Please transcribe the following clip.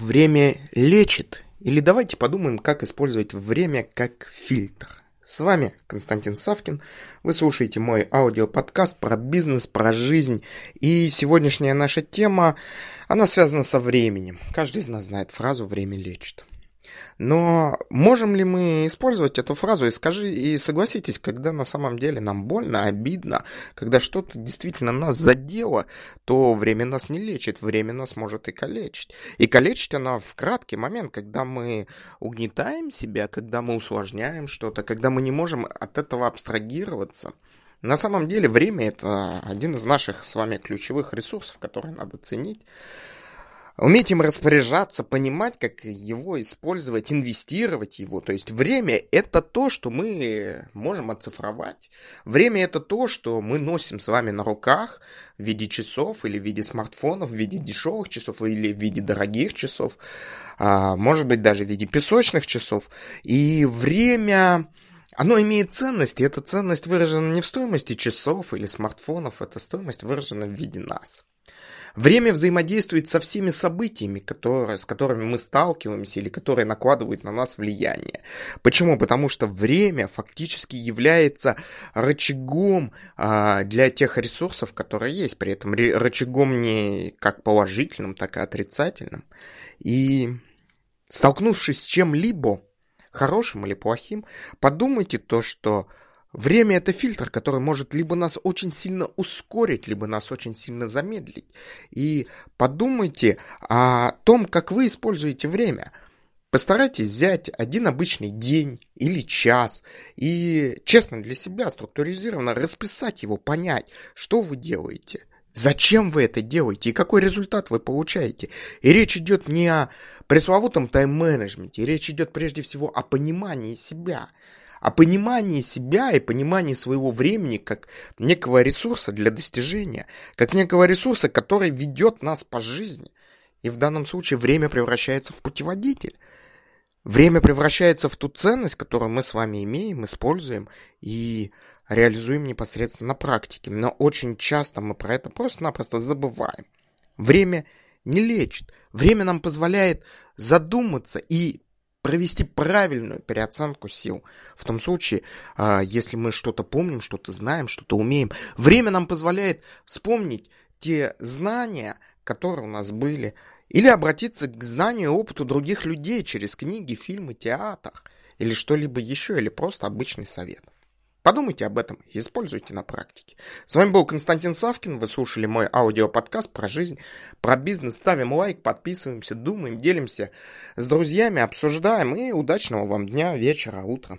Время лечит. Или давайте подумаем, как использовать время как фильтр. С вами Константин Савкин. Вы слушаете мой аудиоподкаст про бизнес, про жизнь. И сегодняшняя наша тема, она связана со временем. Каждый из нас знает фразу «время лечит». Но можем ли мы использовать эту фразу и скажи, и согласитесь, когда на самом деле нам больно, обидно, когда что-то действительно нас задело, то время нас не лечит, время нас может и калечить. И калечить она в краткий момент, когда мы угнетаем себя, когда мы усложняем что-то, когда мы не можем от этого абстрагироваться. На самом деле время это один из наших с вами ключевых ресурсов, которые надо ценить. Уметь им распоряжаться, понимать, как его использовать, инвестировать его. То есть время – это то, что мы можем оцифровать. Время – это то, что мы носим с вами на руках в виде часов или в виде смартфонов, в виде дешевых часов или в виде дорогих часов, а, может быть, даже в виде песочных часов. И время оно имеет ценность, и эта ценность выражена не в стоимости часов или смартфонов, эта стоимость выражена в виде нас. Время взаимодействует со всеми событиями, которые, с которыми мы сталкиваемся или которые накладывают на нас влияние. Почему? Потому что время фактически является рычагом а, для тех ресурсов, которые есть. При этом рычагом не как положительным, так и отрицательным. И столкнувшись с чем-либо, хорошим или плохим, подумайте то, что Время это фильтр, который может либо нас очень сильно ускорить, либо нас очень сильно замедлить. И подумайте о том, как вы используете время. Постарайтесь взять один обычный день или час и честно для себя структуризированно расписать его, понять, что вы делаете, зачем вы это делаете и какой результат вы получаете. И речь идет не о пресловутом тайм-менеджменте, речь идет прежде всего о понимании себя – о понимании себя и понимании своего времени как некого ресурса для достижения, как некого ресурса, который ведет нас по жизни. И в данном случае время превращается в путеводитель. Время превращается в ту ценность, которую мы с вами имеем, используем и реализуем непосредственно на практике. Но очень часто мы про это просто-напросто забываем. Время не лечит. Время нам позволяет задуматься и провести правильную переоценку сил. В том случае, а, если мы что-то помним, что-то знаем, что-то умеем, время нам позволяет вспомнить те знания, которые у нас были, или обратиться к знанию и опыту других людей через книги, фильмы, театр, или что-либо еще, или просто обычный совет. Подумайте об этом и используйте на практике. С вами был Константин Савкин. Вы слушали мой аудиоподкаст про жизнь, про бизнес. Ставим лайк, подписываемся, думаем, делимся с друзьями, обсуждаем. И удачного вам дня, вечера, утра.